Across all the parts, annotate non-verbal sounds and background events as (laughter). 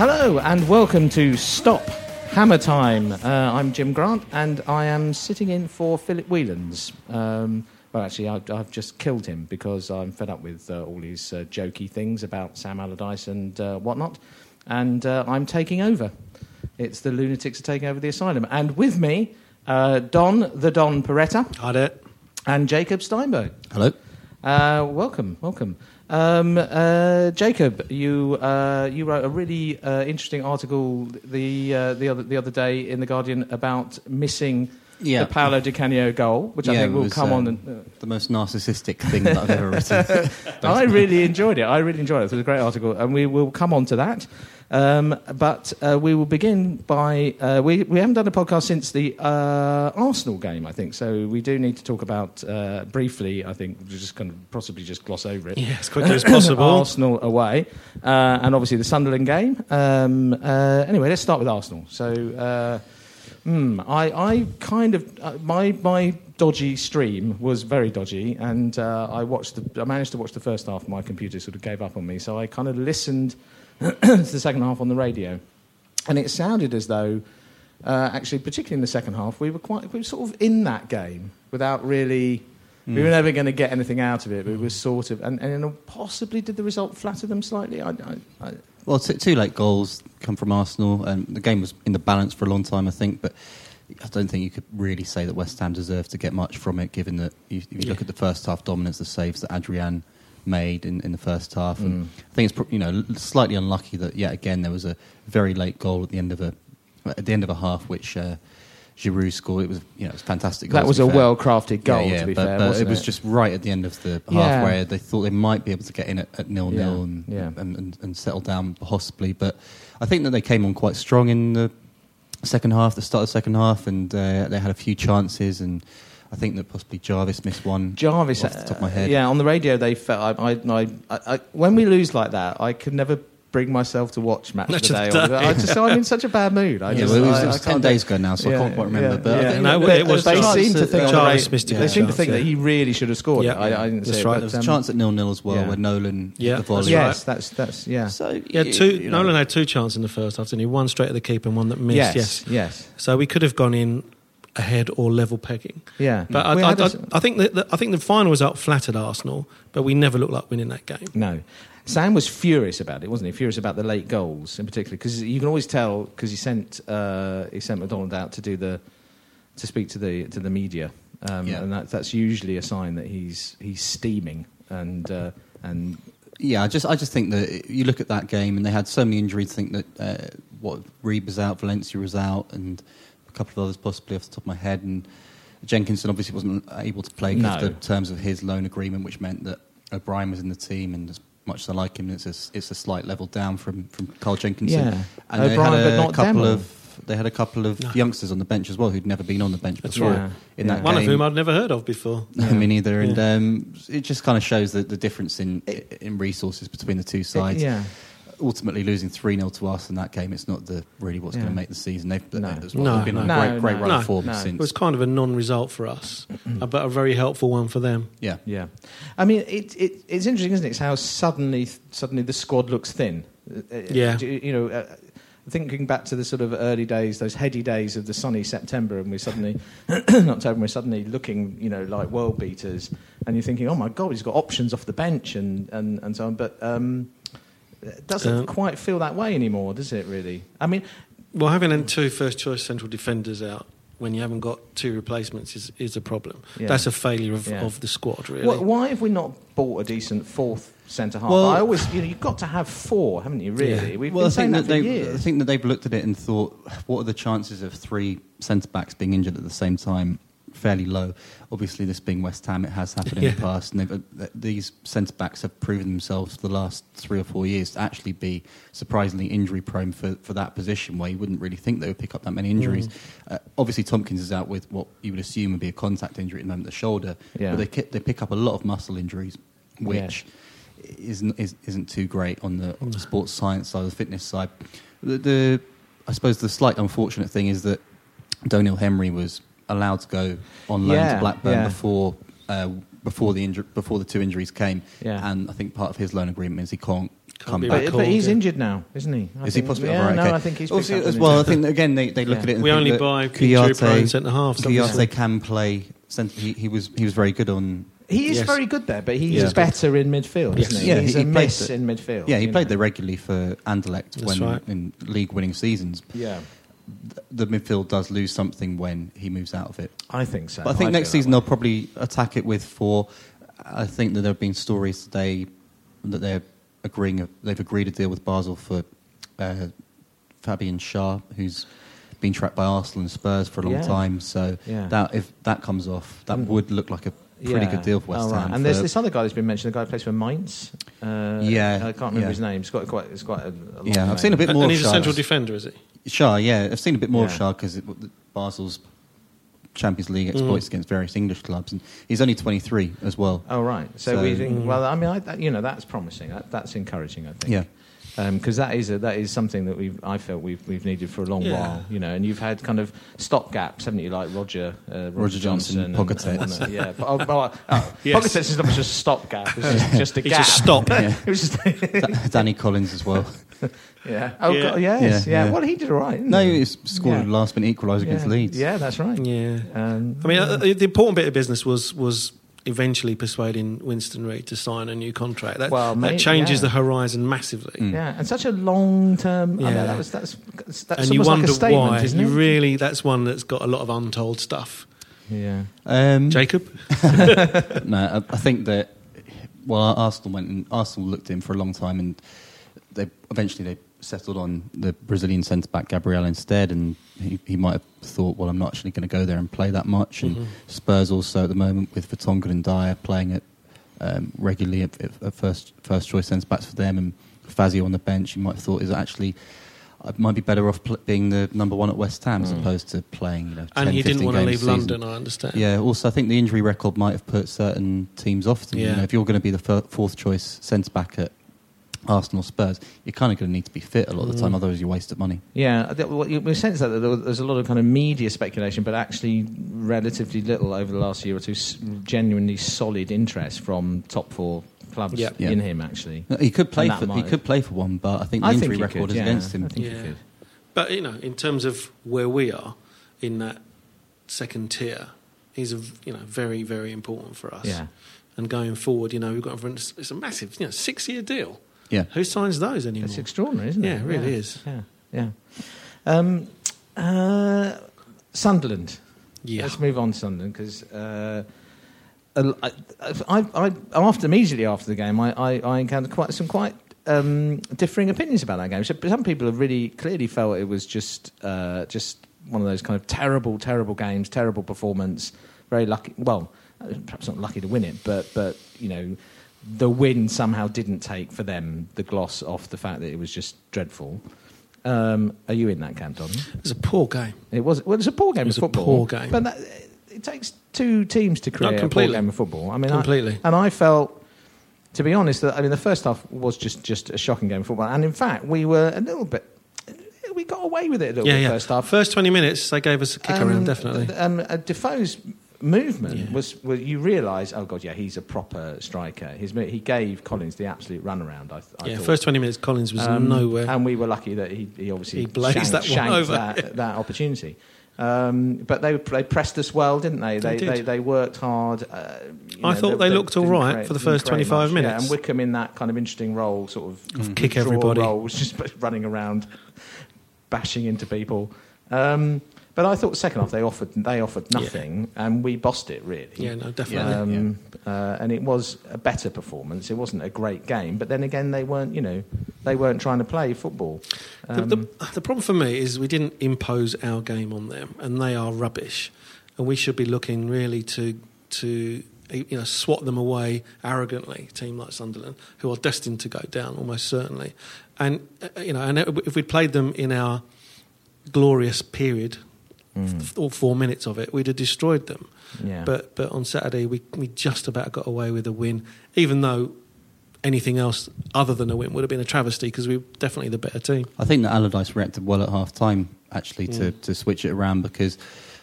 Hello and welcome to Stop Hammer Time. Uh, I'm Jim Grant and I am sitting in for Philip Whelans. Um, well, actually, I, I've just killed him because I'm fed up with uh, all these uh, jokey things about Sam Allardyce and uh, whatnot, and uh, I'm taking over. It's the lunatics are taking over the asylum, and with me, uh, Don the Don Peretta Hi there. and Jacob Steinberg. Hello. Uh, welcome, welcome. Um, uh, Jacob, you uh, you wrote a really uh, interesting article the uh, the other the other day in the Guardian about missing Yeah. the Paolo Di Canio goal, which I think will was, come on. um, And, uh, The most narcissistic thing that I've ever written. (laughs) I really enjoyed it. I really enjoyed it. It was a great article, and we will come on to that. Um, but uh, we will begin by uh, we we haven't done a podcast since the uh, Arsenal game, I think. So we do need to talk about uh, briefly. I think we're just kind of possibly just gloss over it. Yeah, as quickly as possible. (coughs) Arsenal away, uh, and obviously the Sunderland game. Um, uh, anyway, let's start with Arsenal. So. Hmm, I, I kind of uh, my my dodgy stream was very dodgy, and uh, I watched. The, I managed to watch the first half. My computer sort of gave up on me, so I kind of listened (clears throat) to the second half on the radio, and it sounded as though, uh, actually, particularly in the second half, we were quite we were sort of in that game without really. We were never going to get anything out of it, but it was sort of, and, and possibly did the result flatter them slightly? I, I, I, well, t- two late goals come from Arsenal, and the game was in the balance for a long time, I think. But I don't think you could really say that West Ham deserved to get much from it, given that you, if you look at the first half dominance, the saves that Adrian made in, in the first half. And I think it's you know slightly unlucky that yet again there was a very late goal at the end of a at the end of a half, which. Uh, Giroud scored. It was, you know, it was fantastic. that was a well-crafted goal, yeah, yeah, to be but, fair. but wasn't it was just right at the end of the half Yeah. where they thought they might be able to get in at, at nil nil Yeah, and, yeah. and, and and settle down possibly. But I think that they came on quite strong in the second half, the start of the second half, and uh, they had a few chances. And I think that possibly Jarvis missed one. Jarvis, off the top of my uh, head. yeah, on the radio they felt. I, I, I, when we lose like that, I could never bring myself to watch match of Match the day. the day. I just, I'm in such a bad mood. I Yeah, just, well, it was, I- it I was ten days ago now, so I can't quite remember. yeah, but yeah. think No, it was they Jarvis- seem to think on the Jarvis radio- missed a They good seem to chance, think that he really should have scored. Yeah. I, I didn't That's see it, right, but, there was um, a chance at nil nil as well, yeah. where Nolan Yeah, hit the that's volley. right. Yes, that's that's yeah. So Yeah, two. you know, Nolan had two chances in the first half, didn't he? One straight at the keeper and one that missed. yes, Yes. yes, So we could have gone in ahead or level pegging. yeah. But I, We I, had I, a- I think that I think the final result flattered Arsenal, but we never looked like winning that game. No. Sam was furious about it, wasn't he? Furious about the late goals in particular, because you can always tell because he sent uh, he sent McDonald out to do the to speak to the to the media, um, Yeah. and that, that's usually a sign that he's he's steaming and uh, and Yeah, I just I just think that you look at that game and they had so many injuries. Think that uh, what Reid was out, Valencia was out, and a couple of others possibly off the top of my head. And Jenkinson obviously wasn't able to play because No. of the terms of his loan agreement, which meant that O'Brien was in the team. And as much as I like him, it's a, it's a slight level down from from Carl Jenkinson. Yeah. and they O'Brien, had but a not couple Demo. of. They had a couple of No. youngsters on the bench as well who'd never been on the bench That's before. right. In Yeah. that One of whom I'd never heard of before. (laughs) No, me neither. And um, it just kind of shows the, the difference in in resources between the two sides. yeah. Ultimately losing 3 0 to us in that game, it's not the really what's Yeah. going to make the season. They've, No. it's No, they've been on no. a great, great No, run no. of form No. since. It was kind of a non-result for us, uh, but a very helpful one for them. yeah. Yeah, I mean, it, it, it's interesting, isn't it? It's how suddenly suddenly the squad looks thin. Uh, Yeah. you you know, uh, thinking back to the sort of early days, those heady days of the sunny September, and we're suddenly (coughs) in October, we're suddenly looking, you know, like world beaters, and you're thinking, oh my god, he's got options off the bench and and, and so on, but. Um, it doesn't Um, quite feel that way anymore, does it? Really? I mean, Well, having then two first-choice central defenders out when you haven't got two replacements is, is a problem. Yeah. That's a failure of, Yeah. of the squad, really. wh- why have we not bought a decent fourth centre half? Well- I always, you know, you've got to have four, haven't you? Really? Yeah. We've well, been I saying that, that, for they, years. I think that they've looked at it and thought, what are the chances of three centre backs being injured at the same time? Fairly low. Obviously, this being West Ham, it has happened in Yeah. the past, and uh, these centre backs have proven themselves for the last three or four years to actually be surprisingly injury prone for, for that position, where you wouldn't really think they would pick up that many injuries. Mm. Uh, obviously, Tomkins is out with what you would assume would be a contact injury at the moment, the shoulder, Yeah. but they ki- they pick up a lot of muscle injuries, which isn't is, isn't too great on the, on the sports science side, the fitness side. The, the I suppose the slight unfortunate thing is that Doneil Henry was allowed to go on loan Yeah, to Blackburn yeah. before uh, before the inju- before the two injuries came, Yeah. and I think part of his loan agreement is he can't. come be back. But, but he's injured now, isn't he? I Is he possibly? Yeah, Right, no. I think he's Also, up as well. I think again they, they look Yeah. at it. And We think only that buy injury prone centre halves, don't? Kouyaté can play. centre- He, he was he was very good on. He is Yes. very good there, but he's Yeah. better in midfield, Yes. isn't he? Yeah, he's he- a he played miss the- in midfield. Yeah, he played know. there regularly for Anderlecht That's when right. in league winning seasons. Yeah, The midfield does lose something when he moves out of it. I think so. But I think feel next season way. they'll probably attack it with four. I think that there have been stories today that they're agreeing. They've agreed a deal with Basel for uh, Fabian Schär, who's been tracked by Arsenal and Spurs for a long Yeah. time. So Yeah. that if that comes off, that Mm. would look like a pretty Yeah. good deal for West Oh, right. Ham. And there's this other guy that's been mentioned, the guy who plays for Mainz. Uh, Yeah, I can't remember yeah. his name. It's got quite, it's quite a, a long Yeah, I've name. seen a bit And- more and of he's a central defender, is he? Schär, yeah, I've seen a bit more of Schär because Basel's Champions Mm. League exploits against various English clubs, and he's only 23 as well. Oh right. So, So- we think. Mm. Well, I mean, I, that, you know, that's promising. That, that's encouraging. I think. Yeah. Because that is a, that is something that we've I felt we've we've needed for a long Yeah. while. You know, and you've had kind of stop gaps, haven't you? Like Roger, uh, Roger, Roger Johnson, and- Pogatetz. and whatnot. yeah. But, oh, oh, (laughs) oh, Yes. Pogatetz is not just a stop gap. It's just, just a gap. just stopped. Yeah. (laughs) it was just. Da- Danny Collins as well. (laughs) (laughs) yeah. Oh Yeah. God, yes. Yeah, Yeah, yeah. Well, he did all right. No, he? he scored Yeah. a last minute equaliser against. Leeds. Yeah, that's right. Yeah. Um, I mean, uh, the important bit of business was was eventually persuading Winston Reid to sign a new contract. That, Well, that mate, changes yeah. the horizon massively. Mm. yeah, and such a long term. I mean, Yeah. that was that's that's, that's and you almost wonder like a statement, why. isn't You it? really, that's one that's got a lot of untold stuff. yeah. Um, Jacob? (laughs) no, I, I think that well, Arsenal went and Arsenal looked at him for a long time, and they eventually they settled on the Brazilian centre back Gabriel instead, and he, he might have thought, well, I'm not actually going to go there and play that much. And Mhm. Spurs also at the moment with Vertonghen and Dier playing it um, regularly at, at- first first choice centre backs for them, and Fazio on the bench. You might have thought is actually. I might be better off pl- being the number one at West Ham as Mm. opposed to playing. You know, 10, And he 15 didn't want to leave. London, I understand. Yeah, also, I think the injury record might have put certain teams off. You Yeah. know, if you're going to be the fir- fourth choice centre back at Arsenal Spurs, you're kind of going to need to be fit a lot of the time, Mm. otherwise, you wasted money. Yeah, I think- well, you- we sense that there's a lot of kind of media speculation, but actually relatively little over the last year or two. Genuinely solid interest from top four clubs Yeah. Yeah. in him. Actually, He could play for he could play for one, but I think the I injury think record could, is yeah. against him. I think he Yeah. could. But, you know, in terms of where we are in that second tier, he's a, you know, very, very important for us. Yeah. And going forward, you know, we've got it's it's a massive, you know, six year deal. Yeah, Who signs those anymore? It's extraordinary, isn't it? Yeah, it really is. Yeah, yeah. Um, uh, Sunderland. Yeah. Let's move on to Sunderland because uh, I, I, I, after immediately after the game, I, I, I encountered quite some quite um, differing opinions about that game. So some people have really clearly felt it was just uh, just one of those kind of terrible, terrible games, terrible performance. Very lucky. Well, uh, perhaps not lucky to win it, but but you know. The win somehow didn't take for them the gloss off the fact that it was just dreadful. Um, are you in that camp, Don? It was a poor game. It was. Well, it's a poor game It was of a poor game. but that, it takes two teams to create a poor game of football. I mean, I- Completely. and I felt to be honest, that I mean, the first half was just, just a shocking game of football. And in fact, we were a little bit. We got away with it a little Yeah, bit yeah. first half. First 20 minutes, they gave us a kick Um, around, definitely. Um, uh, Defoe's movement Yeah. was, well, you realise, oh god, yeah, he's a proper striker. His he gave Collins the absolute runaround. I, I yeah, thought. first 20 minutes, Collins was Um, nowhere. and we were lucky that he, he obviously He blazed shanked, that one shanked over. that, that opportunity. Um, but they they pressed us well, didn't they? They They they, they worked hard. Uh, I thought they looked all right create- for the first 25 much. Yeah, minutes. and Wickham in that kind of interesting role, sort of Kick draw everybody. roles, (laughs) just running around, bashing into people. Um, but I thought the second half they offered they offered nothing, and we bossed it really. Yeah, no, definitely. Um, uh, and it was a better performance. It wasn't a great game, but then again, they weren't. You know, they weren't trying to play football. The, Um, the, the problem for me is we didn't impose our game on them, and they are rubbish. And we should be looking really to to you know swat them away arrogantly. A team like Sunderland, who are destined to go down almost certainly, and uh, you know, and if we'd played them in our glorious period, f- all four minutes of it, we'd have destroyed them. yeah. But but on Saturday we we just about got away with a win, even though anything else other than a win would have been a travesty because we were definitely the better team. I think that Allardyce reacted well at half time, actually, to, Mm. to switch it around because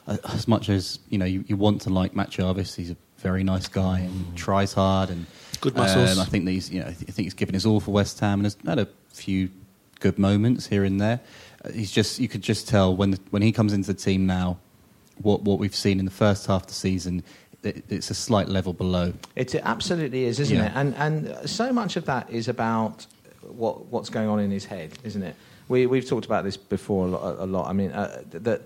uh, as much as you know you, you want to like Matt Jarvis, he's a very nice guy and tries hard and Good muscles. Um, I think that he's you know I think he's given his all for West Ham and has had a few good moments here and there. Uh, he's just you could just tell when the, when he comes into the team now, what what we've seen in the first half of the season, it, it's a slight level below. It absolutely is, isn't Yeah. it? And and so much of that is about what what's going on in his head, isn't it? We we've talked about this before a lot. A lot. I mean, uh, that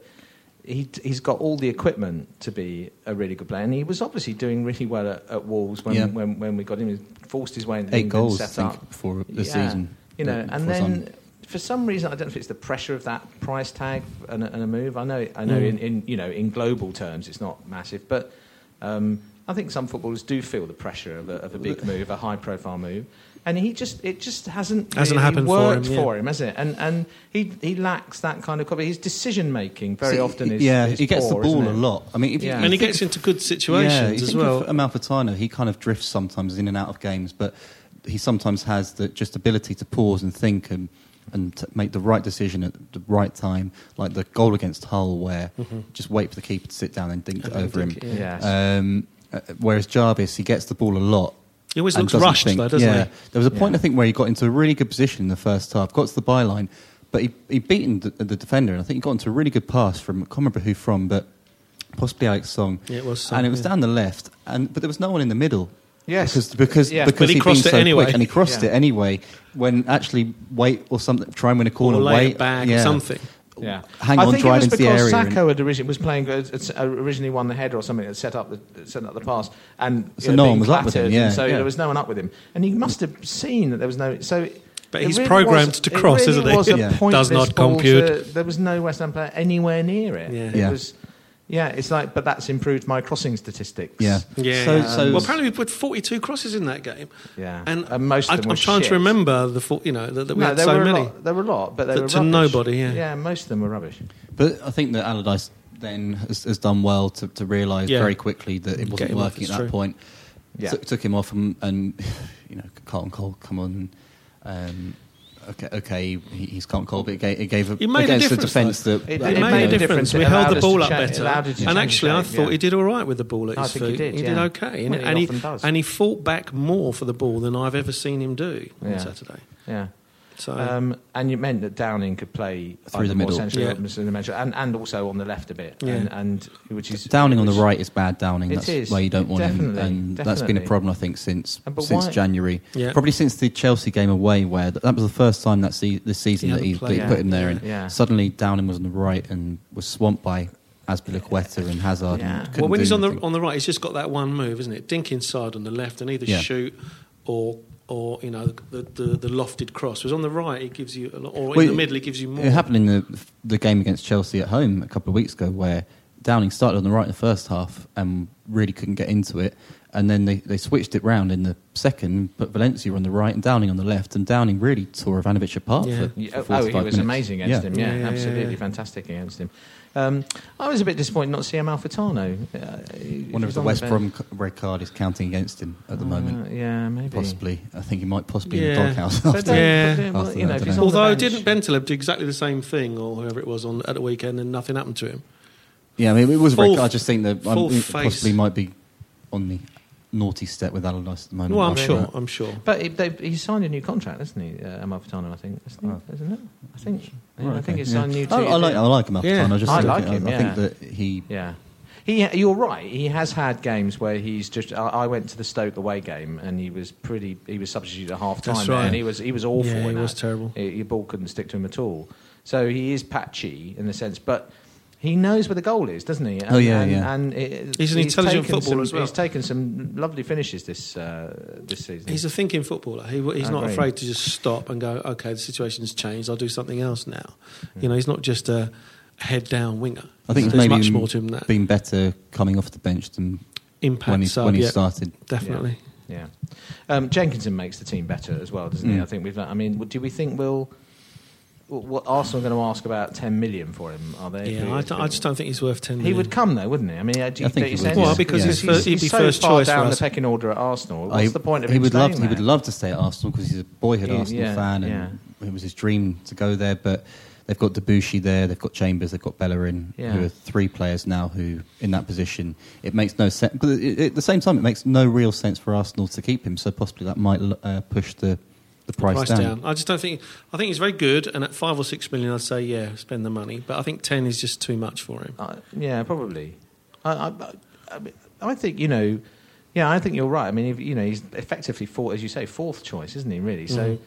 he he's got all the equipment to be a really good player, and he was obviously doing really well at, at Wolves when, Yeah. when when we got him. He forced his way into Eight England, goals, set up before the Yeah. season. You know, and then. On. For some reason, I don't know if it's the pressure of that price tag and a, and a move. I know, I know. Mm. In, in you know, in global terms, it's not massive, but um, I think some footballers do feel the pressure of a, of a big (laughs) move, a high-profile move, and he just it just hasn't Hasn't really happened for worked him, yeah. for him, has it? And and he he lacks that kind of confidence. His decision making very See, often is yeah, is he gets poor, the ball a lot. I mean, if Yeah. you and he gets into good yeah, situations you as think well. Of Amalfitano, he kind of drifts sometimes in and out of games, but he sometimes has the just ability to pause and think and and to make the right decision at the right time, like the goal against Hull, where just wait for the keeper to sit down and dink it over dink him. yeah. Um, uh, whereas Jarvis, he gets the ball a lot. He always looks rushed, think- though, doesn't yeah. he? There was a point Yeah. I think where he got into a really good position in the first half, got to the byline, but he he beaten the, the defender, and I think he got into a really good pass from I can't remember who from, but possibly Alex Song. Yeah, it was Song, and it was yeah. down the left, and but there was no one in the middle. Yes. because because Yeah. because But he he'd crossed it so anyway. quick, and he crossed Yeah. it anyway. When actually wait or something, try and win a or corner, lay wait it back yeah. or something. Yeah, Hang I on, think drive it was into the because area and- Sakho had originally was playing uh, uh, originally won the header or something that set up the set up the pass, and So you know, no one was up with him, yeah, so yeah. there was no one up with him, and he must have seen that there was no. So, But he's really programmed was- to it cross, really isn't he? Was a (laughs) Yeah. Does not compute. to- there was no West Ham player anywhere near it. Yeah. It was. Yeah, it's like, but that's improved my crossing statistics. Yeah. Yeah. So- so- well, apparently we put 42 crosses in that game. Yeah. And, And most of I, them I'm trying shit. to remember the full, you know that, that we no, had there so were many. A lot, there were a lot, but they To- were to rubbish. nobody, yeah. Yeah, most of them were rubbish. But I think that Allardyce then has, has done well to, to realise Yeah. very quickly that it wasn't him off, working at that true. point. Yeah. Took, took him off, and, and (laughs) you know, Carlton Cole come on. Um, okay, okay, he, he's Carlton Cole, but it gave, it gave a, It made a against the defence that It- It, it made made a a difference. difference. We held the ball up cha- better, allowed you to and actually, I thought yeah. he did all right with the ball at I his think he feet. did, did yeah. okay, and, he and he does. and he fought back more for the ball than I've ever seen him do on Saturday. Yeah. So Um, and it meant that Downing could play Through the more middle. centrally Yeah. in the middle, and, and also on the left a bit. Yeah. And, and which is Downing on the right is bad Downing. It That's is, why you don't want him, definitely, and that's been a problem I think since since why- January. Yeah. Probably since the Chelsea game away, where th- that was the first time that se- this season He that he, hadn't that he played. put him there, and Yeah. suddenly Downing was on the right and was swamped by Azpilicueta and Hazard. Yeah. And well, when do he's on the on the right, he's just got that one move, isn't it? Dink inside on the left, and either Yeah. shoot or or you know the, the the lofted cross. Whereas on the right, it gives you, a lot, or Well, in the middle, it gives you more. It happened in the the game against Chelsea at home a couple of weeks ago, where Downing started on the right in the first half and really couldn't get into it. And then they, they switched it round in the second, put Valencia on the right and Downing on the left. And Downing really tore Ivanovic apart Yeah. for, for 45 oh, he was minutes. amazing against him. Yeah, Yeah, yeah, absolutely yeah. fantastic against him. Um, I was a bit disappointed not to see him Alfitano. Uh, Wonder if the West bench. Brom red card is counting against him at the moment. Uh, yeah, maybe. Possibly. I think he might possibly Yeah. in the doghouse. But after. Yeah. but well, After you know, that, I he's don't on the Although bench- didn't Bentaleb do exactly the same thing, or whoever it was on at the weekend, and nothing happened to him? Yeah, I mean, it was Full- red card. I just think that um, full it possibly might be on the naughty step with Allardyce at the moment. Well, I'm sure. that. I'm sure. But he, they, he signed a new contract, hasn't he, uh, Amalfitano, I think, isn't, Oh. he? isn't it? I think. Yeah, Right, I think okay, he's yeah. signed a new. I, I like, I deal. like him. Yeah. I just I think, like I, him, I think that he. Yeah. He, you're right. He has had games where he's just. I, I went to the Stoke away game and he was pretty. He was substituted at half time, right. and he was he was awful. Yeah, in he was that. terrible. He- Your ball couldn't stick to him at all. So he is patchy in the sense, but he knows where the goal is, doesn't he? And, Oh, yeah, and, yeah. And it, He's an intelligent taken footballer some- as well. He's taken some lovely finishes this uh, this season. He's a thinking footballer. He, he's I not agree. afraid to just stop and go, okay, the situation's changed. I'll do something else now. You know, he's not just a head down winger. I think he's there's maybe much more to him than that. been better coming off the bench than Impact when he, sub, when he yeah, started. definitely. Yeah, um, Jenkinson makes the team better as well, doesn't he? Mm. I think we've. I mean, do we think we'll? What Arsenal are going to ask about ten million for him? Are they? Yeah, I, just don't think he's worth 10 million. He would come though, wouldn't he? I mean, uh, do you, I think do you he would, sense- yeah. Well, because Yeah. he's first, he'd be so first far choice down the pecking order at Arsenal. What's I- the point of he him would love staying he would love to stay at Arsenal because he's a boyhood He- Arsenal yeah, fan and yeah. it was his dream to go there. But they've got Debuchy there, they've got Chambers, they've got Bellerin, Yeah. who are three players now who in that position. It makes no sense. But at the same time, it makes no real sense for Arsenal to keep him. So possibly that might uh, push the the price, price down. down. I just don't think. I think he's very good, and at five or six million, I'd say yeah, spend the money. But I think ten is just too much for him. Uh, yeah, probably. I, I, I, I think you know. Yeah, I think you're right. I mean, if, you know, he's effectively fourth, as you say, fourth choice, isn't he? Really? So,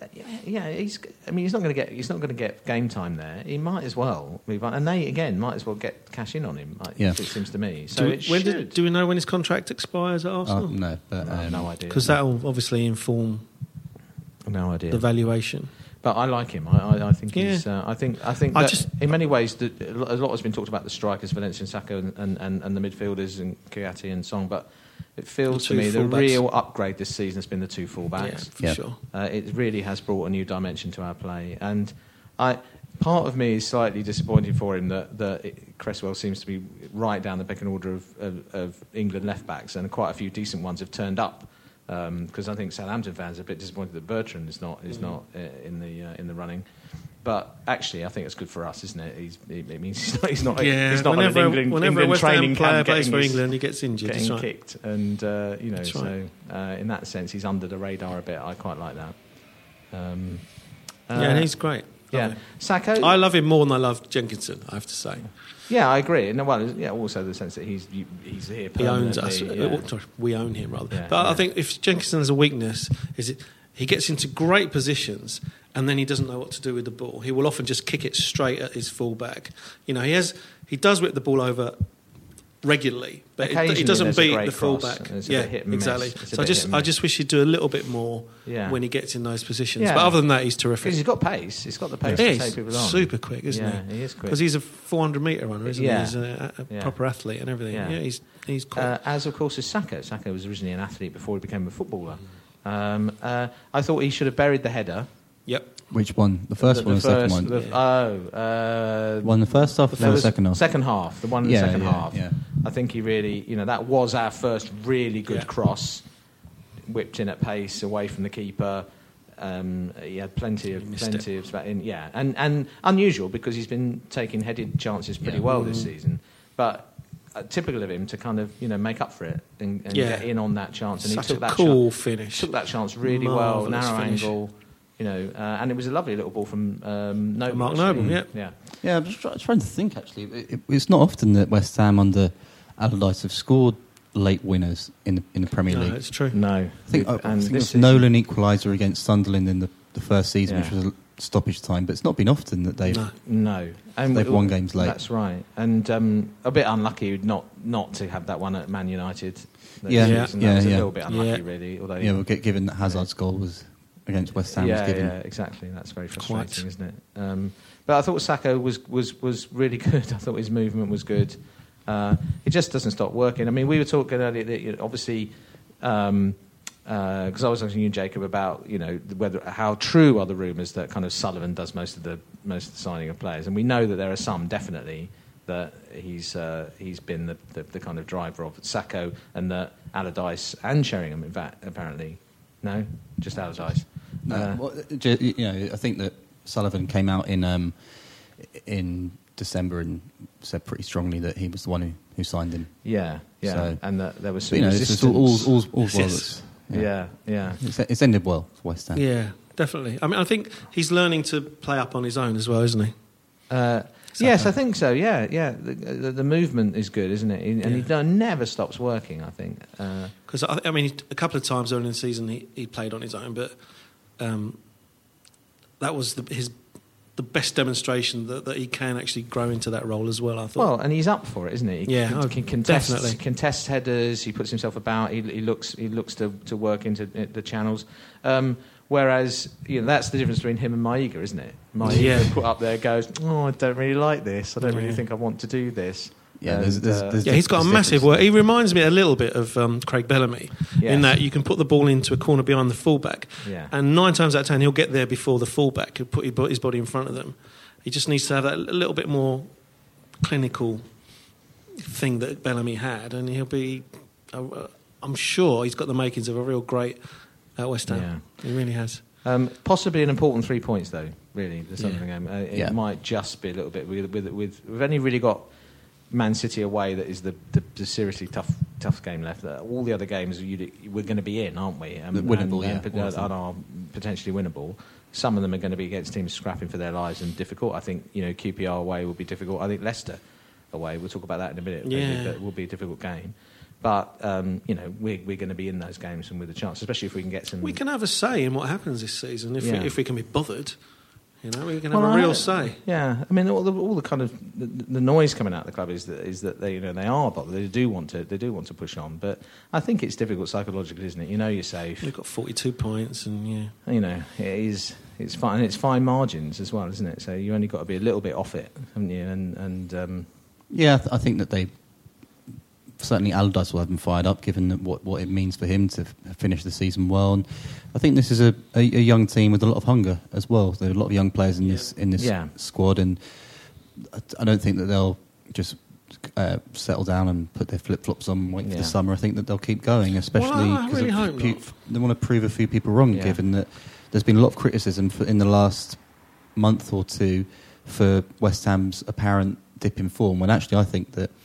Mm. yeah, yeah, he's. I mean, he's not going to get. He's not going to get game time there. He might as well move on, and they again might as well get cash in on him. Like, Yeah. It seems to me. So do, we, it when should. did, do we know when his contract expires at Uh, Arsenal? no, but no, um, no idea. Because that'll obviously inform no idea. the valuation. But I like him. I, I, I think Yeah. he's. Uh, I think. I think I that just- in many ways, the, a lot has been talked about the strikers, Valencia and Sakho, and, and, and, and the midfielders and Kouyaté and Song. But it feels to two me the fullbacks. real upgrade this season has been the two fullbacks. Yeah, for Yeah. sure. Uh, it really has brought a new dimension to our play, and I. Part of me is slightly disappointed for him that, that it, Cresswell seems to be right down the pecking order of, of, of England left backs, and quite a few decent ones have turned up. Because I think Southampton fans are a bit disappointed that Bertrand is not is not uh, in the uh, in the running. But actually, I think it's good for us, isn't it? He's, it it means (laughs) he's not he's not, Yeah, he's not whenever, England, whenever England training player plays for England, he gets injured. getting right. kicked, and uh, you know, That's so uh, in that sense, he's under the radar a bit. I quite like that. Um, yeah, and uh, he's great. Yeah, him. Sakho. I love him more than I love Jenkinson. I have to say, yeah, I agree. And well, yeah, also the sense that he's he's here. he owns us. Yeah. We own him rather. Yeah, but I think if Jenkinson has a weakness, is it he gets into great positions and then he doesn't know what to do with the ball. He will often just kick it straight at his fullback. You know, he has he does whip the ball over regularly, but it, it doesn't beat the fullback. and it's a yeah, bit hit and miss. exactly. So I just I just wish he'd do a little bit more Yeah. when he gets in those positions. Yeah. But other than that, he's terrific. he's got pace. He's got the pace He to take people on. super quick, isn't yeah, he? he is quick. Because he's a 400 metre runner, isn't Yeah. he? He's a, a Yeah. proper athlete and everything. Yeah. Yeah, he's he's. Uh, as of course is Sakho. Sakho was originally an athlete before he became a footballer. Um, uh, I thought he should have buried the header. Yep. which one? The first The- one or the the second one? the- oh, uh, one the first half or there the second half? Second half, the one in Yeah, the second yeah, half. yeah. I think he really, you know, that was our first really good Yeah. cross, whipped in at pace away from the keeper. Um, he had plenty of He missed plenty of in, yeah, and and unusual because he's been taking headed chances pretty Yeah. well this Mm. season, but. Uh, typical of him to kind of you know make up for it and, and Yeah. get in on that chance, and Such he took a that cool chance, finish. took that chance really well, narrow finish. angle, you know, uh, and it was a lovely little ball from um, Noble. Mark actually. Noble, yeah. yeah. Yeah, I'm just try- trying to think actually. It, it- it's not often that West Ham under Allardyce have scored late winners in the, in the Premier No, League. it's true. No, I think, I, I think this it was season- Nolan equaliser against Sunderland in the, the first season, Yeah. which was a stoppage time, but it's not been often that they've. No. No, and They've won games late. That's right, and um, a bit unlucky not not to have that one at Man United. this Yeah, season. yeah, that was a little bit unlucky, Yeah. really. Although, Yeah, well, given that Hazard's goal was against West Ham yeah, was given. yeah, exactly. That's very frustrating, isn't it? Um, but I thought Sakho was, was, was really (laughs) good. I thought his movement was good. Uh, it just doesn't stop working. I mean, we were talking earlier that you know, obviously, because um, uh 'cause I was asking you, Jacob, about you know whether how true are the rumours that kind of Sullivan does most of the most of the signing of players, and we know that there are some definitely that he's uh, he's been the, the, the kind of driver of Sakho, and that Allardyce and Sheringham, in fact, apparently, no, just Allardyce. No, Uh, well, ju- you know, I think that Sullivan came out in um, in December and said pretty strongly that he was the one who, who signed him. Yeah, yeah, So- and that there was some you know, resistance. just all, all, all, all well Yes. that's- yeah, yeah, It's, it's ended well for West Ham. Yeah, definitely. I mean, I think he's learning to play up on his own as well, isn't he? Uh, yes, I think so. Yeah, yeah. The, the, the movement is good, isn't it? And he Yeah. never stops working. I think. Uh, Because I, I mean, a couple of times early in the season he, he played on his own, but um, that was the, his the best demonstration that, that he can actually grow into that role as well. I thought. well, and he's up for it, isn't he? He Yeah, can, oh, can contest, definitely. contest headers. He puts himself about. He, he looks. He looks to, to work into the channels. Um, whereas, you know, that's the difference between him and Maiga, isn't it? Maiga Yeah. (laughs) put up there goes, "Oh, I don't really like this. I don't really Yeah. think I want to do this." Yeah, And, there's- uh, there's- yeah, he's got a massive difference. work. He reminds me a little bit of um, Craig Bellamy Yes. in that you can put the ball into a corner behind the fullback, Yeah. and nine times out of ten he'll get there before the fullback. He'll put his his body in front of them. He just needs to have that a little bit more clinical thing that Bellamy had, and he'll be. Uh, I'm sure he's got the makings of a real great at West Ham. Yeah. He really has. Um, possibly an important three points, though. Really, the Sunderland Yeah. game. Uh, it Yeah. might just be a little bit with, with, with. We've only really got Man City away. That is the, the, the seriously tough tough game left. Uh, all the other games we're going to be in, aren't we? Um, The winnable, and, yeah, and, uh, and are potentially winnable. Some of them are going to be against teams scrapping for their lives and difficult. I think you know QPR away will be difficult. I think Leicester away. We'll talk about that in a minute. Yeah. That will be a difficult game. But um, you know we're, we're going to be in those games and with a chance, especially if we can get some. We can have a say in what happens this season if, Yeah. we, if we can be bothered. You know, we can have Well, a real I- say. Yeah, I mean, all the, all the kind of the, the noise coming out of the club is that is that they you know they are bothered. They do want to they do want to push on, but I think it's difficult psychologically, isn't it? You know, you're safe. We've got 42 points, and yeah. You know, it is it's fine. It's fine margins as well, isn't it? So you only got to be a little bit off it, haven't you? And and um, Yeah, I th- I think that they certainly Allardyce will have them fired up, given what, what it means for him to finish the season well. And I think this is a, a, a young team with a lot of hunger as well. There are a lot of young players in this in this Yeah. squad, and I- I don't think that they'll just uh, settle down and put their flip flops on, and wait for the summer. I think that they'll keep going, especially I really of hope few- not. they want to prove a few people wrong, Yeah. given that there's been a lot of criticism for, in the last month or two for West Ham's apparent dip in form. When actually, I think that i i-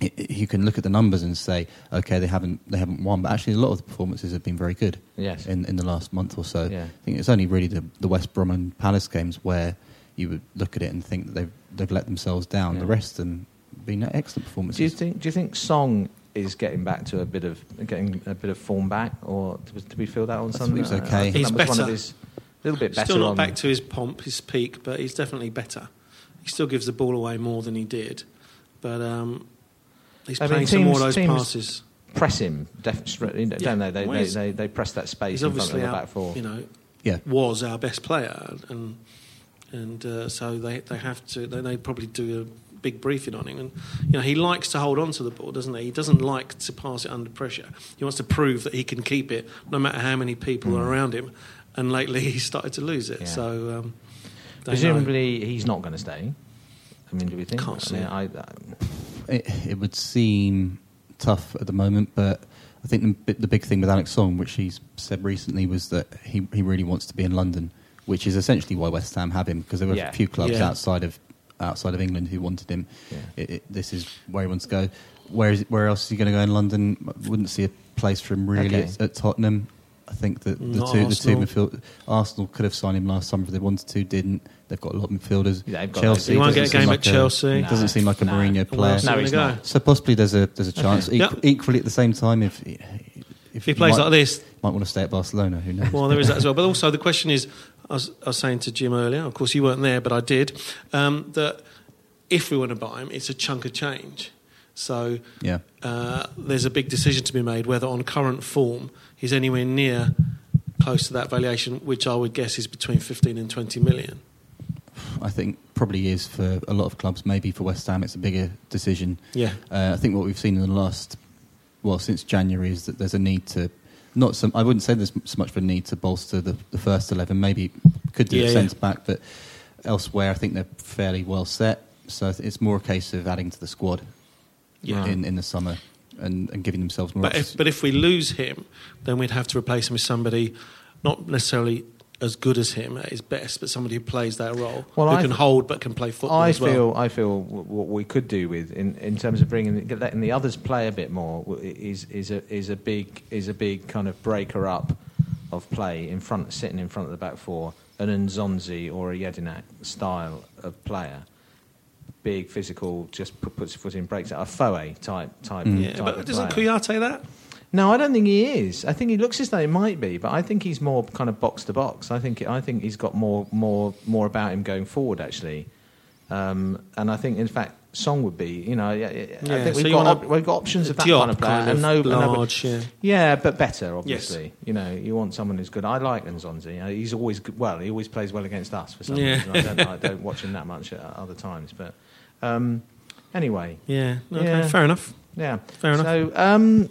you can look at the numbers and say, okay, they haven't they haven't won, but actually, a lot of the performances have been very good yes, in, in the last month or so. Yeah. I think it's only really the, the West Brom and Palace games where you would look at it and think that they've they've let themselves down. Yeah. The rest of them have been excellent performances. do you think do you think Song is getting back to a bit of getting a bit of form back, or to, to be filled out on I Sunday? think it's okay. I He's that one of better. his a little bit better. Still not on, back to his pomp, his peak, but he's definitely better. He still gives the ball away more than he did, but um, he's I mean, playing some more of those teams- passes. press him, def- don't they? They, Well, they, they, they press that space He's in front of the our, back four. you know, yeah, was our best player, and and uh, so they they have to they, they probably do a big briefing on him, and you know he likes to hold on to the ball, doesn't he? He doesn't like to pass it under pressure. He wants to prove that he can keep it, no matter how many people are around him. And lately, (laughs) he's started to lose it. Hmm. Yeah. So um, they know. Presumably, he's not going to stay. I mean, do we think? Can't I see mean, it. I, I, it, it would seem tough at the moment, but I think the, the big thing with Alex Song, which he's said recently, was that he, he really wants to be in London, which is essentially why West Ham have him because there were Yeah. a few clubs Yeah. outside of outside of England who wanted him. Yeah. It, it, this is where he wants to go. Where is where else is he going to go in London? I wouldn't see a place for him really Okay. at, at Tottenham. I think that the Not two the two Arsenal. midfield Arsenal could have signed him last summer if they wanted to, didn't. They've got a lot of midfielders. Yeah, they've got Chelsea those. He won't get a doesn't seem game like at Chelsea. No. Doesn't seem like a No. Mourinho player. else No, he's gonna not. So possibly there's a there's a chance. Yep. Equally at the same time, if if If he plays might, like this, might want to stay at Barcelona. Who knows? Well, there is that as well. (laughs) But also, the question is I was, I was saying to Jim earlier, of course, you weren't there, but I did, um, that if we want to buy him, it's a chunk of change. So yeah, uh, there's a big decision to be made whether on current form he's anywhere near close to that valuation, which I would guess is between 15 and 20 million. I think probably is for a lot of clubs. Maybe for West Ham, it's a bigger decision. Yeah. Uh, I think what we've seen in the last, well, since January, is that there's a need to, not some. I wouldn't say there's so much of a need to bolster the, the first eleven. Maybe could do Yeah, a yeah. centre back, but elsewhere, I think they're fairly well set. So it's more a case of adding to the squad Yeah. in, in the summer and, and giving themselves more. But if, but if we lose him, then we'd have to replace him with somebody not necessarily as good as him at his best, but somebody who plays that role, Well, who I can th- hold but can play football I as well. feel, I feel what we could do with in, in terms of bringing letting the others play a bit more is is a is a big is a big kind of breaker up of play in front, sitting in front of the back four, an Nzonzi or a Jedinak style of player. Big physical, just pu- puts his foot in, breaks out. A Foe type type. Mm. yeah, type but of doesn't player. Kouyaté that? No, I don't think he is. I think he looks as though he might be, but I think he's more kind of box to box. I think I think he's got more more more about him going forward actually, um, and I think in fact Song would be. You know, yeah, yeah, I think so we've you got op- we've got options of that Diop kind of player, kind and no, and no- large, yeah. yeah, but better obviously. You know, you want someone who's good. I like Nzonzi. He's always good. Well, he always plays well against us for some Yeah. reason. I don't, I (laughs) don't watch him that much at other times, but um, anyway. Yeah, okay, Yeah. fair enough. Yeah. Fair enough. So, um,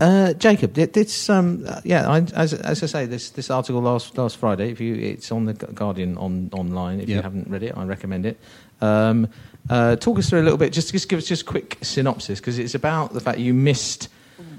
uh, Jacob, this did some, uh, yeah, I, as, as I say, this, this article last last Friday. If you, it's on the Guardian on online. If you haven't read it, I recommend it. Um, uh, talk us through a little bit. Just, just give us just a quick synopsis because it's about the fact you missed.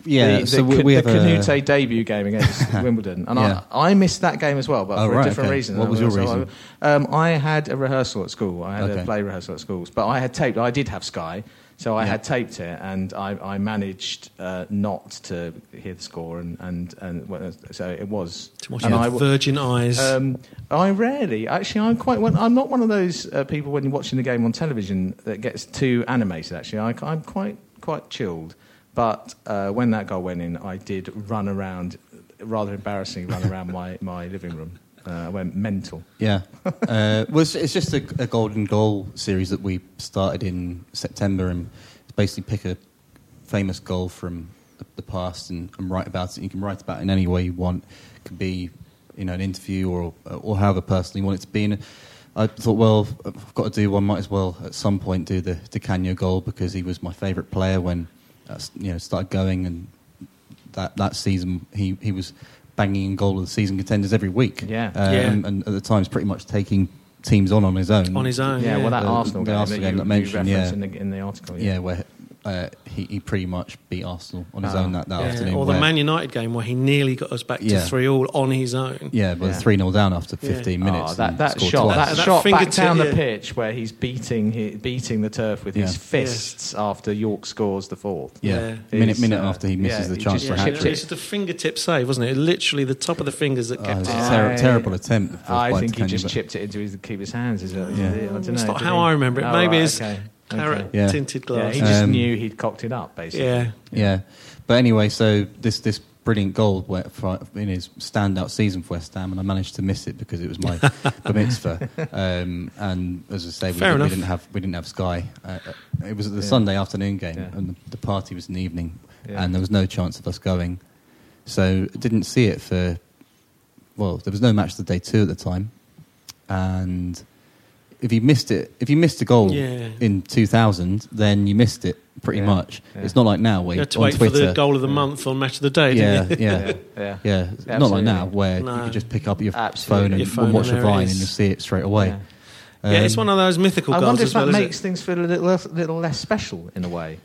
Yeah, the, so the, we, Ca- we the have a- Kanouté debut game against (laughs) Wimbledon, and Yeah. I, I missed that game as well, but Oh, for right, a different okay. reason. What was your So I- reason? Um, I had a rehearsal at school. I had a play rehearsal at schools, but I had taped. I did have Sky, so I Yeah. had taped it, and I, I managed uh, not to hear the score, and and, and well, so it was. To watch and it I virgin eyes. um, I rarely, actually, I'm quite. I'm not one of those uh, people when you're watching the game on television that gets too animated. Actually, I, I'm quite quite chilled. But uh, when that goal went in, I did run around, rather embarrassingly, run around my, (laughs) my living room. Uh, I went mental. Yeah. (laughs) uh, well, it's, it's just a, a golden goal series that we started in September, and basically pick a famous goal from the, the past and, and write about it. You can write about it in any way you want. It could be, you know, an interview or or however personal you want it to be. And I thought, well, I've got to do one. Might as well at some point do Di Canio goal because he was my favourite player when you know started going and that that season he, he was banging in goal of the season contenders every week. Yeah. Um, Yeah. And at the time, he's pretty much taking teams on on his own. on his own. Yeah, well, that The- Arsenal the game Arsenal that game you, that mentioned, you referenced yeah. in, the, in the article. Yeah, where uh, he, he pretty much beat Arsenal on his Ah. own that, that Yeah, afternoon. Or the where- Man United game where he nearly got us back to Yeah. 3 all on his own. Yeah, but Yeah. 3 0 down after Yeah. 15 Oh, minutes. that and that scored shot, twice. that, That shot back down the yeah. pitch where he's beating he, beating the turf with his Yeah. fists after Yorke scores the fourth. Yeah, Yeah. minute minute uh, after he misses yeah, the he chance just for a hat trick. it. was just fingertip save, wasn't it? Literally the top of the fingers that Oh, kept it's it. a I- ter- terrible attempt. I think he just chipped it into his keeper's hands. Is it? Yeah. I don't know. It's not how? I remember it. Oh, Maybe right, it's okay. Carrot okay. Yeah. tinted Yeah, glass. he just Um, knew he'd cocked it up, basically. Yeah. Yeah, but anyway, so this this brilliant goal where, for, in his standout season for West Ham, and I managed to miss it because it was my (laughs) bar mitzvah. Um, and as I say, we, didn't, we didn't have we didn't have Sky. Uh, uh, it was the Yeah. Sunday afternoon game, Yeah. and the, the party was in the evening, Yeah. and there was no chance of us going. So didn't see it for. Well, there was no match the day two at the time, and if you missed it, if you missed a goal Yeah. in 2000, then you missed it pretty Yeah. much. Yeah. It's not like now where You had to on wait Twitter, for the goal of the month on Match of the Day, yeah, didn't yeah, yeah, yeah. yeah. Not like now where you No. can just pick up your Absolutely. phone and, Your phone watch and a there vine and you'll see it straight away. Yeah. Yeah, it's Um, one of those mythical I goals wonder if as that well, makes things feel a little less, little less special in a way.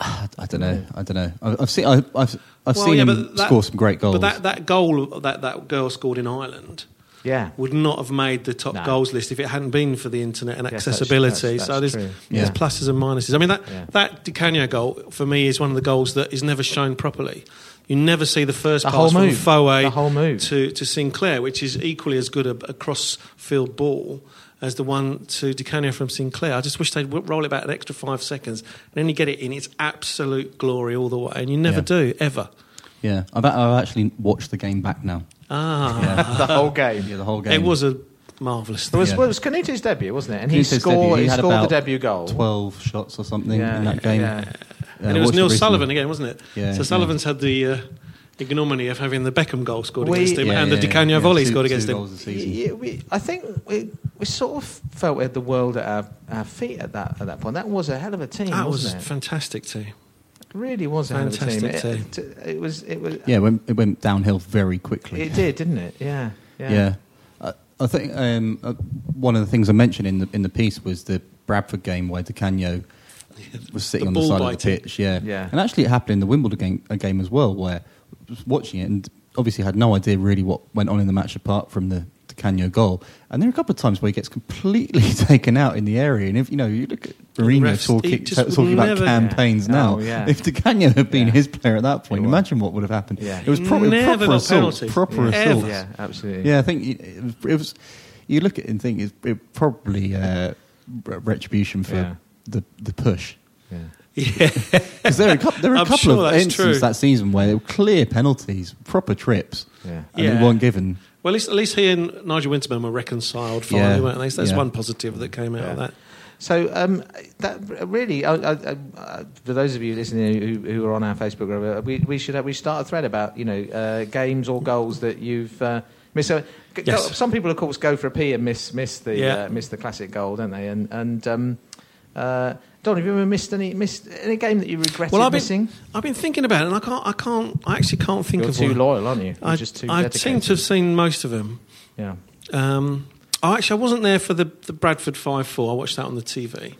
I, (sighs) I don't know. I don't know. I've, I've seen. I, I've I've Well, seen yeah, him that- score some great goals. But that, that goal that that girl scored in Ireland Yeah. would not have made the top No. goals list if it hadn't been for the internet and Yes, that's- accessibility. that's- so there's, true. there's pluses and minuses. I mean, that, Yeah. that Di Canio goal for me is one of the goals that is never shown properly. You never see the first The pass whole from move. Foe The whole move. to, to Sinclair, which is equally as good a, a cross field ball as the one to Di from Sinclair. I just wish they'd roll it back an extra five seconds and then you get it in its absolute glory all the way. And you never Yeah. do, ever. yeah, I've, I've actually watched the game back now. Ah, Yeah, the whole game. yeah, the whole game. it was a marvellous It thing. was, Yeah. well, it was Kanouté's debut, wasn't it? And he Kanouté's scored, debut. he He had scored the debut goal. twelve shots or something Yeah, in that game. yeah. Uh, and it was Neil recently. Sullivan again, wasn't it? Yeah, so yeah. Sullivan's had the uh, ignominy of having the Beckham goal scored We- against him Yeah, and yeah, the Di Canio yeah. volley Two- scored against him. goals a season. Yeah, we, I think we, we sort of felt we had the world at our, our feet at that at that point. That was a hell of a team, That was wasn't it? fantastic too. It really was a hell of a team. Fantastic It, it, it was. It was. Yeah, it went, it went downhill very quickly. It did, didn't it? Yeah. Yeah. Yeah, I, I think um, uh, one of the things I mentioned in the in the piece was the Bradford game where Di Canio was sitting The on the ball side of the pitch. Yeah, Yeah. and actually it happened in the Wimbledon game, a game as well, where I was watching it and obviously had no idea really what went on in the match apart from the Di Canio goal. And there are a couple of times where he gets completely (laughs) taken out in the area. And if you know, you look at Mourinho refs- talking, he talking about campaigns Yeah. now. Oh, yeah. If Di Canio had been Yeah. his player at that point, He imagine what would have happened. Yeah. It was proper, Never proper got assault. penalties. Proper Yeah. assault. Ever. Yeah. Absolutely. Yeah, I think it, it was, it was. You look at it and think it's it probably uh, retribution for Yeah. the the push. Yeah. Yeah, Because there are a couple, there are a I'm couple sure of that's instances true. that season where there were clear penalties, proper trips, Yeah. and Yeah. they weren't given. well, at least, at least he and Nigel Winterburn were reconciled finally, Yeah. weren't they? So that's Yeah. one positive that came out of that. So um, that really, I, I, I, uh, for those of you listening who, who are on our Facebook, group, uh, we, we should have, we start a thread about you know uh, games or goals that you've uh, missed. So, Yes. go- some people, of course, go for a pee and miss miss the Yeah. uh, miss the classic goal, don't they? And and um, uh, Don, have you ever missed any missed any game that you regretted Well, I've been, missing? I've been thinking about it, and I can't, I can't, I actually can't think of. You're of too one. loyal, aren't you? You're I, just too I dedicated. seem to have seen most of them. Yeah. Um, oh, actually, I wasn't there for the, the Bradford 5 4. I watched that on the TV.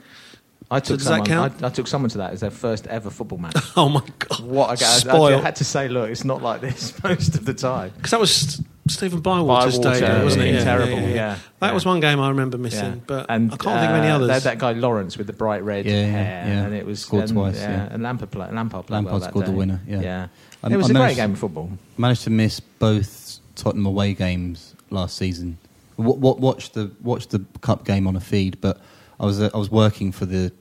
I took does that someone. count? I, I took someone to that as their first ever football match. (laughs) Oh, my God. What a guy! I, I had to say, look, it's not like this (laughs) most of the time. Because that was St- Stephen Bywater's Bywater, day, wasn't it? yeah, terrible, yeah. That Yeah. was one game I remember missing, Yeah. but and, I can't think of any uh, others. They had that guy Lawrence with the bright red Yeah, yeah, hair, yeah. and it was Scored and, twice, yeah. and Lampard, play, Lampard, played Lampard well that scored the winner, yeah. yeah. I- it was I a great managed- game of football. Managed to miss both Tottenham away games last season. W- w- watched the watched the cup game on a feed, but I was uh, I was working for the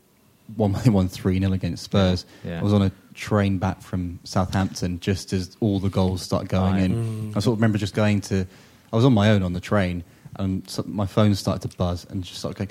one they won three 0 against Spurs. Yeah. I was on a train back from Southampton just as all the goals started going Right. in. I sort of remember just going to. I was on my own on the train, and so my phone started to buzz and just started going.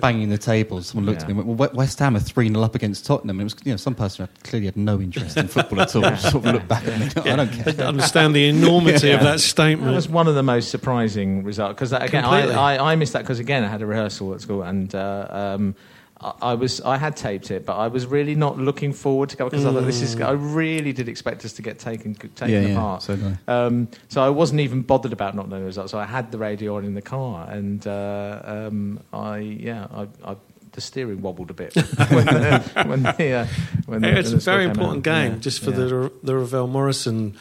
Banging the table. Someone looked at me and went, well, West Ham are 3 0 up against Tottenham. And it was, you know, some person who clearly had no interest in football at all. (laughs) Just sort of looked back at me. (laughs) I don't care. I understand the enormity of (laughs) Yeah. that That statement. was one of the most surprising results because again, I, I, I missed that because again I had a rehearsal at school and uh, um, I, I was I had taped it, but I was really not looking forward to go because I thought this is I really did expect us to get taken taken Yeah, yeah, apart. so did Um, so I wasn't even bothered about not knowing the results. So I had the radio on in the car, and uh, um, I yeah, I, I, the steering wobbled a bit (laughs) when the, when the, uh, when the, it's when a the score very important out. game Yeah, just for yeah. the the Ravel Morrison,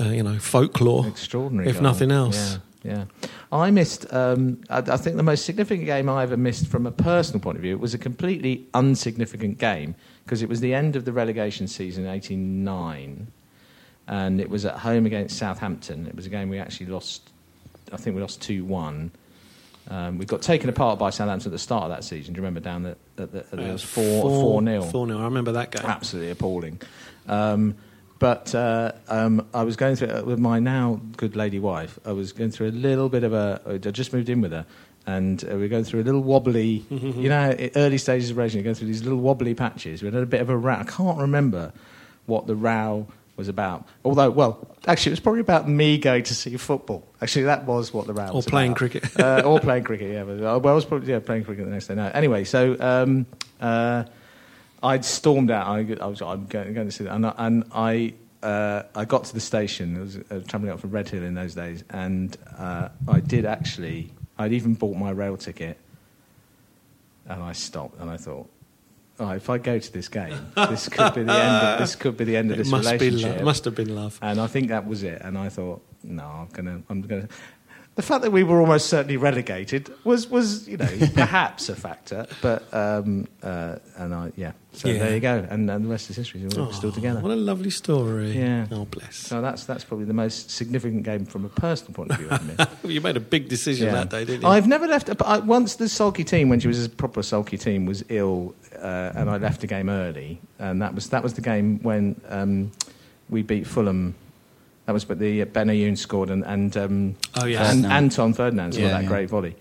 uh, you know, folklore. extraordinary, if goal. nothing else. Yeah. I missed. Um, I, I think the most significant game I ever missed from a personal point of view. Was a completely unsignificant game because it was the end of the relegation season, in '89, and it was at home against Southampton. It was a game we actually lost. I think we lost two one. Um, we got taken apart by Southampton at the start of that season. Do you remember down that that that- there was four four nil? Four nil. I remember that game. absolutely appalling. Um, but uh, um, I was going through with my now good lady wife. I was going through a little bit of a. I just moved in with her, and uh, we were going through a little wobbly. (laughs) you know, early stages of racing, you're going through these little wobbly patches. We had a bit of a row. I can't remember what the row was about. Although, well, actually, it was probably about me going to see football. Actually, that was what the row Or was playing about. cricket. uh, or playing cricket. Yeah, but, uh, well, I was probably yeah playing cricket the next day. No, anyway, so um, uh, I'd stormed out. I, I was I'm going, going to see that, and, I- and I uh, I got to the station. I was uh, travelling up from Redhill in those days, and uh, I did actually. I'd even bought my rail ticket, and I stopped, and I thought. Oh, if I go to this game, this could be the end. Of, this could be the end of It this must be relationship. love. Must have been love. And I think that was it. And I thought, no, I'm gonna, I'm gonna. The fact that we were almost certainly relegated was, was you know, (laughs) perhaps a factor. But um, uh, and I, yeah. So Yeah. there you go. And, and the rest is history. We're Oh, still together. What a lovely story. Yeah. Oh, bless. So that's that's probably the most significant game from a personal point of view. (laughs) You made a big decision Yeah. that day, didn't you? I've never left. But I, once the sulky team, when she was a proper sulky team, was ill, uh, and I left the game early, and that was that was the game when um, we beat Fulham. That was but the uh, Benayoun scored, and and, um, Oh, yes. and No. Anton Ferdinand scored Yeah, that yeah. great volley.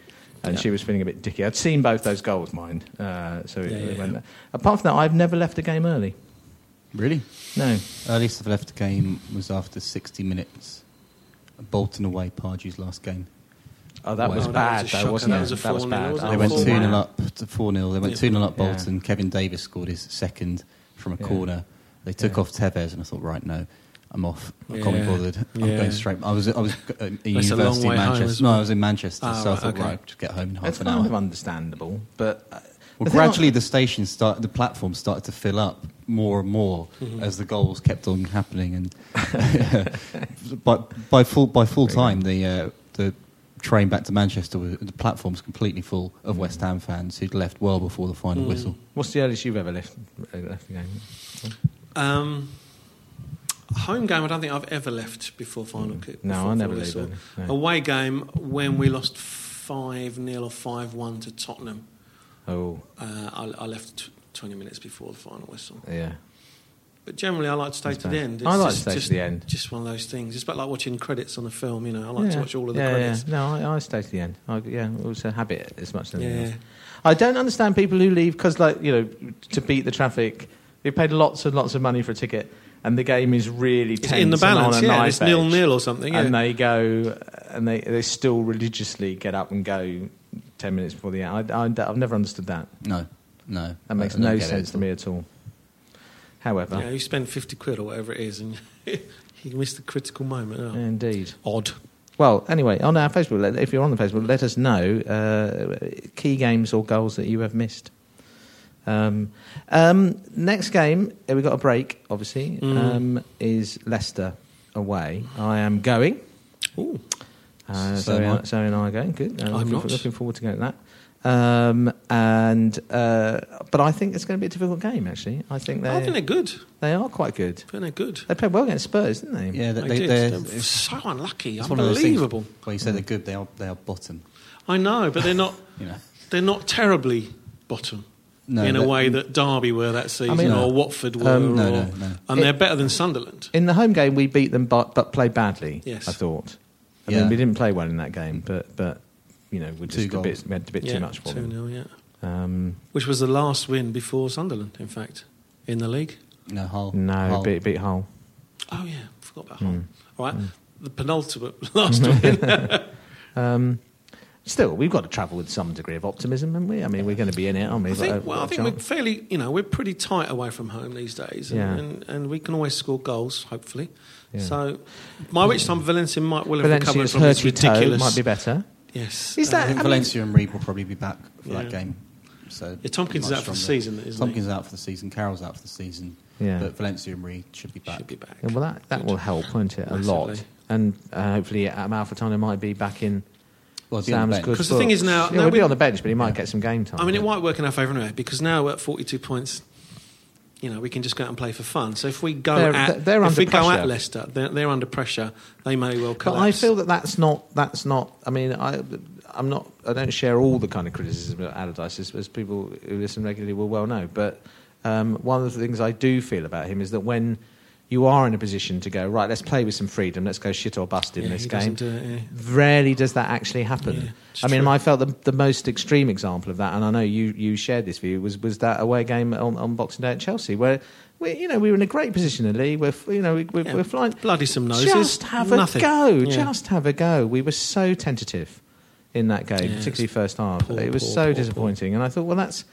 And Yeah. she was feeling a bit dicky. I'd seen both those goals, mind. Uh, so it, Yeah, it yeah. went there. apart from that, I've never left a game early. Really? No. Earliest I've left a game was after 60 minutes. Bolton away, Pardew's last game. Oh, that Wow. was Oh, that bad, was though, wasn't That it? was a that was bad. wasn't They went 2 0 up to 4 0. They went Yeah. 2 0 up Yeah. Bolton. Kevin Davies scored his second from a Yeah. corner. They took Yeah. off Tevez, and I thought, right, no, I'm off. I can't be Yeah. bothered. I'm Yeah. going straight. I was, I was at a university in way home Manchester. as No. I was in Manchester, Ah, so I right, thought, okay. right, just get home in half It's an kind hour. of understandable, but uh, Well, gradually I- the station start, the platform started to fill up more and more Mm-hmm. as the goals kept on happening, and (laughs) by, by full by full time the uh, the train back to Manchester, was- the platform's completely full of Mm. West Ham fans who'd left well before the final Mm. whistle. what's the earliest you've ever left, left the game? Um, home game, I don't think I've ever left before final kick. No, I never leave no. Away game when we lost five 0 or five one to Tottenham. Oh, Uh, I, I left t- twenty minutes before the final whistle. yeah. But generally, I like to stay That's to the end. I like to just, stay to the end. Just one of those things. It's about like watching credits on a film. You know, I like to watch all of the yeah, credits. Yeah. No, I, I stay to the end. I, yeah, it was a habit as much as anything Yeah. else. I don't understand people who leave because, like, you know, to beat the traffic, they paid lots and lots of money for a ticket, and the game is really It's tense in the and on balance, a yeah. knife It's nil nil or something. Yeah. and they go and they they still religiously get up and go ten minutes before the end. I, I, have never understood that. No, no, That makes no sense to me at all. However, yeah, you spend fifty quid or whatever it is, and (laughs) you miss the critical moment. Oh. indeed. Odd. Well, anyway, on our Facebook, if you're on the Facebook, let us know uh, key games or goals that you have missed. Um, um, next game, uh, we've got a break, obviously, Mm. um, is Leicester away. I am going. Ooh. Uh, So Zoe, am I. and- Zoe and I are going. Good. Uh, I'm looking, not. looking forward to going to that. Um, and uh, but I think it's going to be a difficult game. Actually, I think they I think they're good. they are quite good. I think they're good. They played well against Spurs, didn't they? Yeah, they, they, they are They're so unlucky. it's one of those things Unbelievable. you say they're good, they are they are bottom. I know, but they're not. (laughs) You know, They're not terribly bottom. No, in a way that Derby were that season, mean- or No. Watford were, Um, No, or, no, no. and they're better than Sunderland. In the home game, we beat them, but, but played badly. Yes. I thought. I Yeah. mean, we didn't play well in that game, but but you know, we Two just a bit, we had a bit yeah, too much for two them. 0 yeah. Um, Which was the last win before Sunderland, in fact, in the league. no Hull. no, Hull. beat beat Hull. Oh yeah, forgot about Hmm. Hull. All right, the penultimate (laughs) last win. (laughs) Um, still, we've got to travel with some degree of optimism, haven't we? I mean, we're going to be in it, aren't we? I We've got a- think. Well, I got a think we're fairly. You know, we're pretty tight away from home these days, and, Yeah. and, and we can always score goals, hopefully. Yeah. So, by which time Valencia might will have recovered from this hurty toe ridiculous. might be better. Yes. Is I that? think I mean, Valencia and Reid will probably be back for Yeah. that game. So Yeah, Tomkins is much out for the season, isn't Tomkins he? is out for the season. Carroll's out for the season. Yeah. But Valencia and Reid should be back. Should be back. yeah, well, that, that Good. will help, won't it? A lot. And uh, hopefully, um, Alfretano might be back in Well, he's the Sam's bench. good 'Cause the thing is now- yeah, now he'll be on the bench, but he might get some game time. I mean, it might work in our favour anyway because now we're at 42 points. You know, we can just go out and play for fun. So if we go They're- at they're if under we go at Leicester, they're, they're under pressure. They may well Collapse. But collapse. I feel that that's not. That's not. I mean, I, I'm not. I don't share all the kind of criticism of Allardyce, as, as people who listen regularly will well know. But um, one of the things I do feel about him is that when you are in a position to go right, let's play with some freedom, let's go shit or bust in Yeah, this game. do it, yeah. Rarely does that actually happen. Yeah, I mean, true. I felt the, the most extreme example of that, and I know you, you shared this view, was, was that away game on, on Boxing Day at Chelsea, where we, you know, we were in a great position in the league. We're, you know, we, we're flying. bloody some noses. Just have Nothing. a go. Just have a go. We were so tentative in that game, particularly first half. poor, it was poor, so poor, disappointing, and I thought, well, that's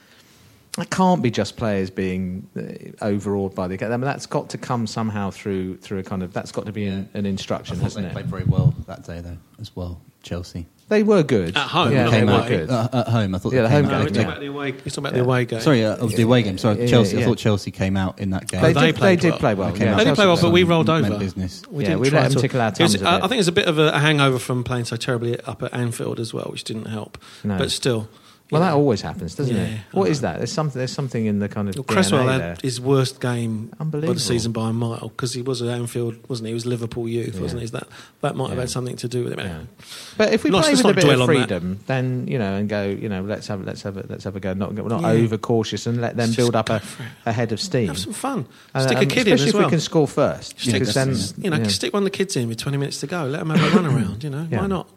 that can't be just players being uh, overawed by the game. I mean, that's got to come somehow through through a kind of that's got to be an, an instruction, thought hasn't they it? played very well that day, though, as well. Chelsea. They were good At home, Yeah, not they were out good. uh, at home. I thought Yeah, the home came No, out we're game, talking yeah. about the away. You're talking about the away game. Sorry, uh, of the away game. Sorry, Yeah, Chelsea. yeah. I thought Chelsea came out in that game. They they did, played they did play well. They yeah, They did play well, but we rolled over. business. We Yeah, we let them to- tickle our It was- thumbs a I bit. I think it's a bit of a, a hangover from playing so terribly up at Anfield as well, which didn't help. No. But still, Well, that always happens, doesn't Yeah, it? What is that? There's something. There's something in the kind of Well, Cresswell there. had his worst game of the season by a mile because he was at Anfield, wasn't he? He was Liverpool youth, Yeah. wasn't he? Is That that might have had something to do with it. Yeah. But if we Not- play with a bit of freedom, then you know, and go, you know, let's have let's have a, let's have a go. Not we're not Yeah. over cautious and let them build up a, a head of steam. Have some fun. And, Stick a um, kid in especially if we can score first. Stick- then, you know, yeah. stick one of the kids in with 20 minutes to go. Let them have a run (coughs) around. You know, why not?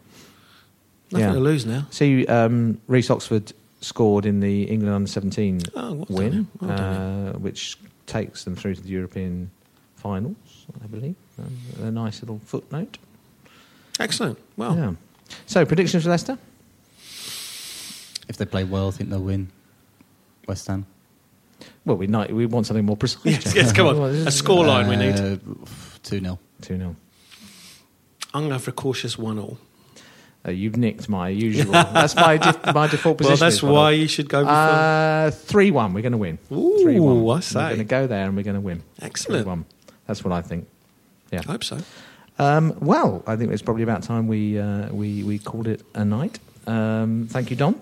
Nothing Yeah. to lose now. See, um, Reece Oxford scored in the England under seventeen Oh, well win. Well uh, which takes them through to the European finals, I believe. Um, a nice little footnote. Excellent. Well, Yeah. So, predictions for Leicester? If they play well, I think they'll win. West Ham. Well, we, ni- we want something more precise. (laughs) yes, yes, come on. A this is- scoreline we need. Uh, 2 0. 2 0. I'm going to have a cautious one all. Uh, you've nicked my (laughs) usual. that's my, def- my default position. Well, that's why all. you should go before. Uh, 3 1. We're going to win. Ooh, 3 1. I We're say. going to go there and we're going to win. Excellent. 3-1. That's what I think. Yeah. I hope so. Um, well, I think it's probably about time we uh, we we called it a night. Um, thank you, Dom,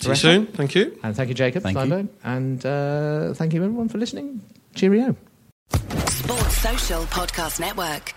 See you soon. Thank you. and thank you, Jacob Thank you. And uh, thank you everyone for listening. Cheerio. Sports Social Podcast Network.